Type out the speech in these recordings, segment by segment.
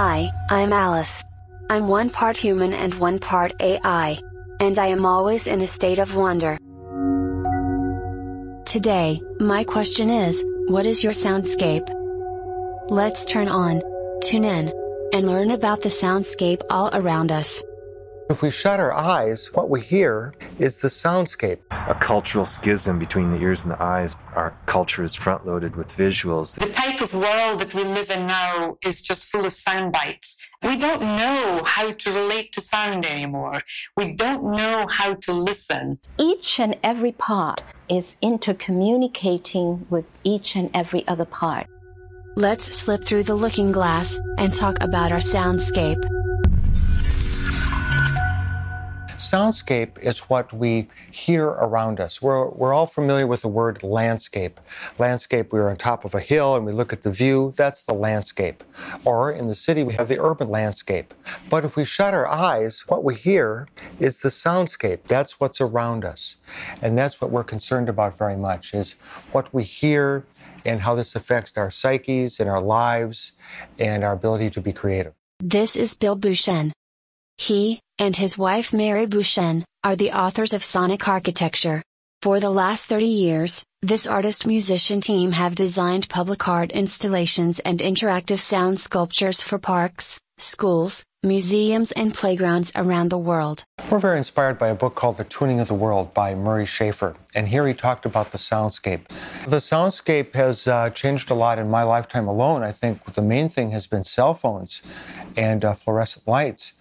Hi, I'm Alice. I'm one part human and one part AI. And I am always in a state of wonder. Today, my question is what is your soundscape? Let's turn on, tune in, and learn about the soundscape all around us. If we shut our eyes, what we hear is the soundscape. A cultural schism between the ears and the eyes. Our culture is front loaded with visuals. The type of world that we live in now is just full of sound bites. We don't know how to relate to sound anymore. We don't know how to listen. Each and every part is intercommunicating with each and every other part. Let's slip through the looking glass and talk about our soundscape. Soundscape is what we hear around us. We're, we're all familiar with the word landscape. Landscape, we're on top of a hill and we look at the view, that's the landscape. Or in the city, we have the urban landscape. But if we shut our eyes, what we hear is the soundscape. That's what's around us. And that's what we're concerned about very much, is what we hear and how this affects our psyches and our lives and our ability to be creative. This is Bill Buchen. He, and his wife Mary Buchen, are the authors of Sonic Architecture. For the last 30 years, this artist musician team have designed public art installations and interactive sound sculptures for parks, schools, museums, and playgrounds around the world. We're very inspired by a book called The Tuning of the World by Murray Schafer, and here he talked about the soundscape. The soundscape has uh, changed a lot in my lifetime alone. I think the main thing has been cell phones and uh, fluorescent lights.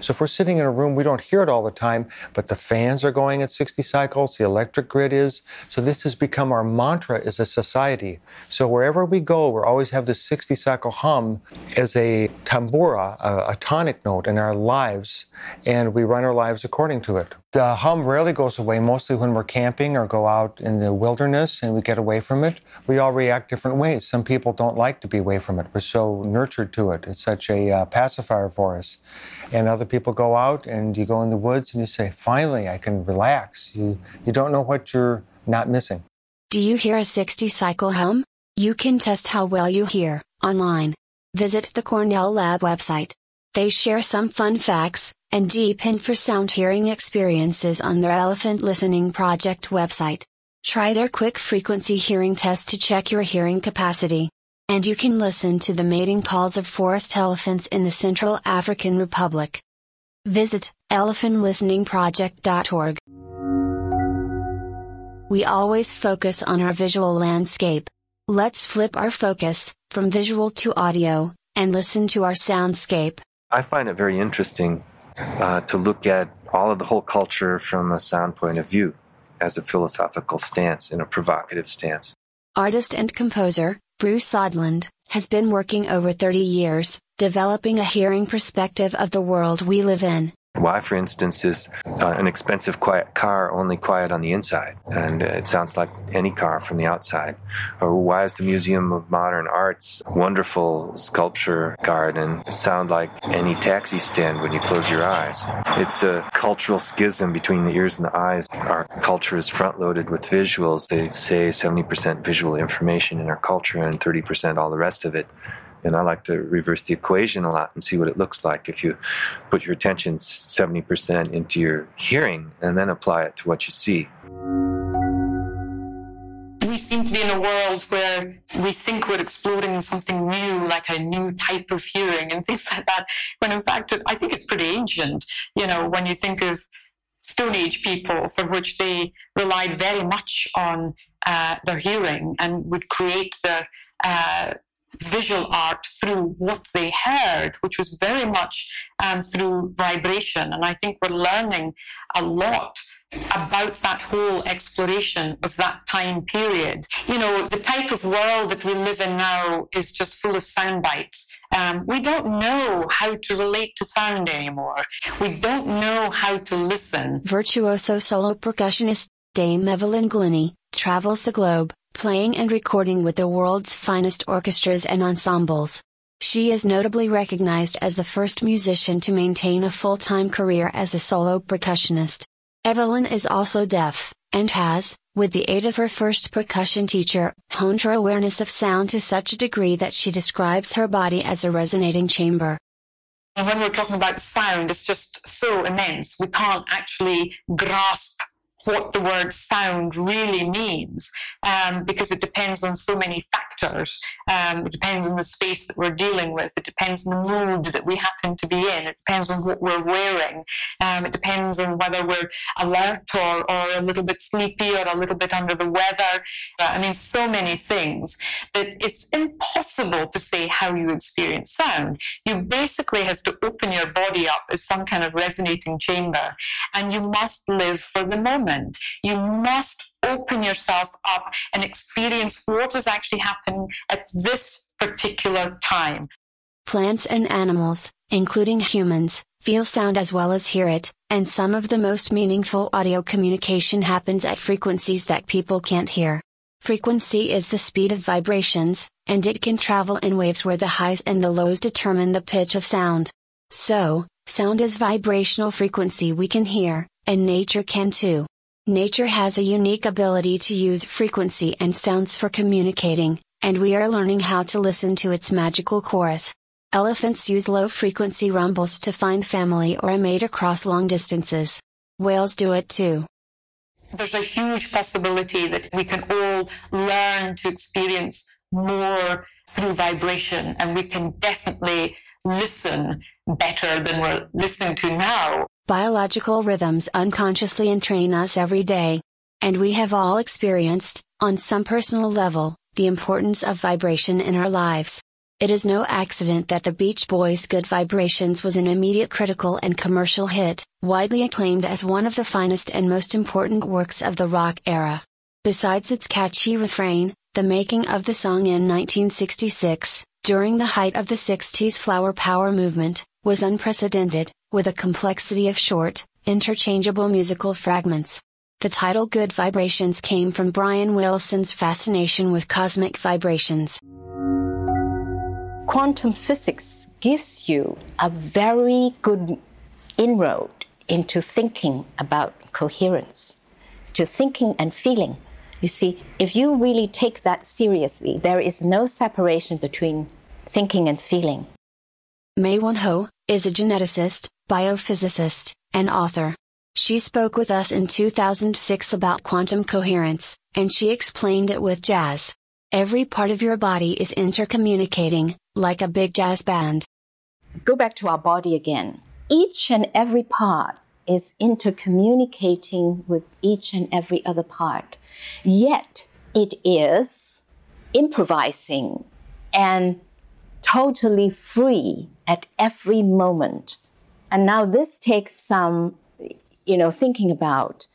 So if we're sitting in a room, we don't hear it all the time, but the fans are going at 60 cycles, the electric grid is. So this has become our mantra as a society. So wherever we go, we always have this 60 cycle hum as a tambura, a, a tonic note in our lives, and we run our lives according to it. The hum rarely goes away, mostly when we're camping or go out in the wilderness and we get away from it. We all react different ways. Some people don't like to be away from it. We're so nurtured to it. It's such a uh, pacifier for us. And other people go out and you go in the woods and you say, finally, I can relax. You, you don't know what you're not missing. Do you hear a 60 cycle hum? You can test how well you hear online. Visit the Cornell Lab website. They share some fun facts and deep infrasound hearing experiences on their Elephant Listening Project website. Try their quick frequency hearing test to check your hearing capacity. And you can listen to the mating calls of forest elephants in the Central African Republic. Visit elephantlisteningproject.org. We always focus on our visual landscape. Let's flip our focus from visual to audio and listen to our soundscape. I find it very interesting uh, to look at all of the whole culture from a sound point of view as a philosophical stance and a provocative stance. Artist and composer, Bruce Odland, has been working over 30 years, developing a hearing perspective of the world we live in. Why, for instance, is uh, an expensive quiet car only quiet on the inside and it sounds like any car from the outside? Or why is the Museum of Modern Art's wonderful sculpture garden sound like any taxi stand when you close your eyes? It's a cultural schism between the ears and the eyes. Our culture is front loaded with visuals. They say 70% visual information in our culture and 30% all the rest of it. And I like to reverse the equation a lot and see what it looks like if you put your attention 70% into your hearing and then apply it to what you see. We seem to be in a world where we think we're exploring something new, like a new type of hearing and things like that, when in fact, I think it's pretty ancient. You know, when you think of Stone Age people, for which they relied very much on uh, their hearing and would create the uh, visual art through what they heard, which was very much um, through vibration. And I think we're learning a lot about that whole exploration of that time period. You know, the type of world that we live in now is just full of sound bites. Um, we don't know how to relate to sound anymore. We don't know how to listen. Virtuoso solo percussionist Dame Evelyn Glennie travels the globe playing and recording with the world's finest orchestras and ensembles. She is notably recognized as the first musician to maintain a full time career as a solo percussionist. Evelyn is also deaf, and has, with the aid of her first percussion teacher, honed her awareness of sound to such a degree that she describes her body as a resonating chamber. And when we're talking about sound, it's just so immense. We can't actually grasp what the word sound really means um, because it depends on so many factors. Um, it depends on the space that we're dealing with. It depends on the mood that we happen to be in. It depends on what we're wearing. Um, it depends on whether we're alert or, or a little bit sleepy or a little bit under the weather. Uh, I mean, so many things that it's impossible to say how you experience sound. You basically have to open your body up as some kind of resonating chamber and you must live for the moment You must open yourself up and experience what is actually happening at this particular time. Plants and animals, including humans, feel sound as well as hear it, and some of the most meaningful audio communication happens at frequencies that people can't hear. Frequency is the speed of vibrations, and it can travel in waves where the highs and the lows determine the pitch of sound. So, sound is vibrational frequency we can hear, and nature can too. Nature has a unique ability to use frequency and sounds for communicating, and we are learning how to listen to its magical chorus. Elephants use low frequency rumbles to find family or a mate across long distances. Whales do it too. There's a huge possibility that we can all learn to experience more through vibration, and we can definitely listen better than we're listening to now. Biological rhythms unconsciously entrain us every day. And we have all experienced, on some personal level, the importance of vibration in our lives. It is no accident that the Beach Boys' Good Vibrations was an immediate critical and commercial hit, widely acclaimed as one of the finest and most important works of the rock era. Besides its catchy refrain, the making of the song in 1966, during the height of the 60s flower power movement, was unprecedented, with a complexity of short, interchangeable musical fragments. The title Good Vibrations came from Brian Wilson's fascination with cosmic vibrations. Quantum physics gives you a very good inroad into thinking about coherence, to thinking and feeling. You see, if you really take that seriously, there is no separation between thinking and feeling. Mae-Wan Ho, is a geneticist, biophysicist, and author. She spoke with us in 2006 about quantum coherence, and she explained it with jazz. Every part of your body is intercommunicating, like a big jazz band. Go back to our body again. Each and every part is intercommunicating with each and every other part. Yet, it is improvising and totally free at every moment. And now this takes some, you know, thinking about.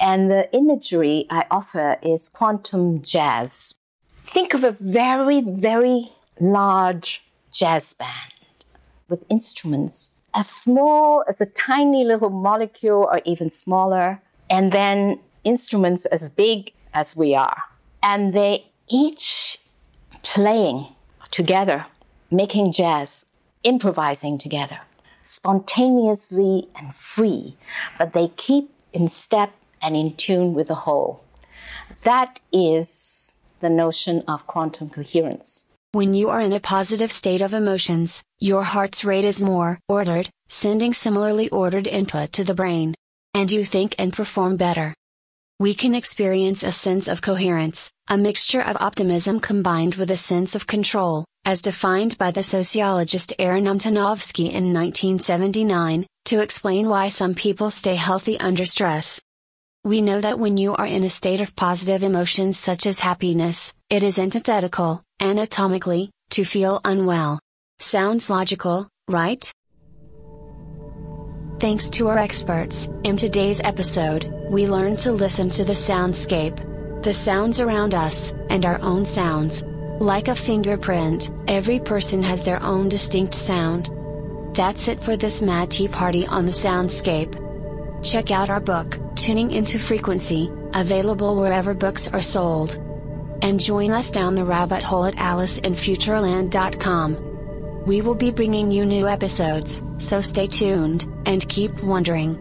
And the imagery I offer is quantum jazz. Think of a very, very large jazz band with instruments as small as a tiny little molecule or even smaller, and then instruments as big as we are. And they each playing together, making jazz, improvising together, spontaneously and free, but they keep in step and in tune with the whole. That is the notion of quantum coherence. When you are in a positive state of emotions, your heart's rate is more ordered, sending similarly ordered input to the brain. And you think and perform better. We can experience a sense of coherence, a mixture of optimism combined with a sense of control, as defined by the sociologist Aaron Antonovsky in 1979, to explain why some people stay healthy under stress. We know that when you are in a state of positive emotions such as happiness, it is antithetical, anatomically, to feel unwell. Sounds logical, right? Thanks to our experts, in today's episode, we learn to listen to the soundscape, the sounds around us, and our own sounds. Like a fingerprint, every person has their own distinct sound. That's it for this Mad Tea Party on the Soundscape. Check out our book, Tuning into Frequency, available wherever books are sold. And join us down the rabbit hole at AliceInFutureland.com. We will be bringing you new episodes, so stay tuned, and keep wondering.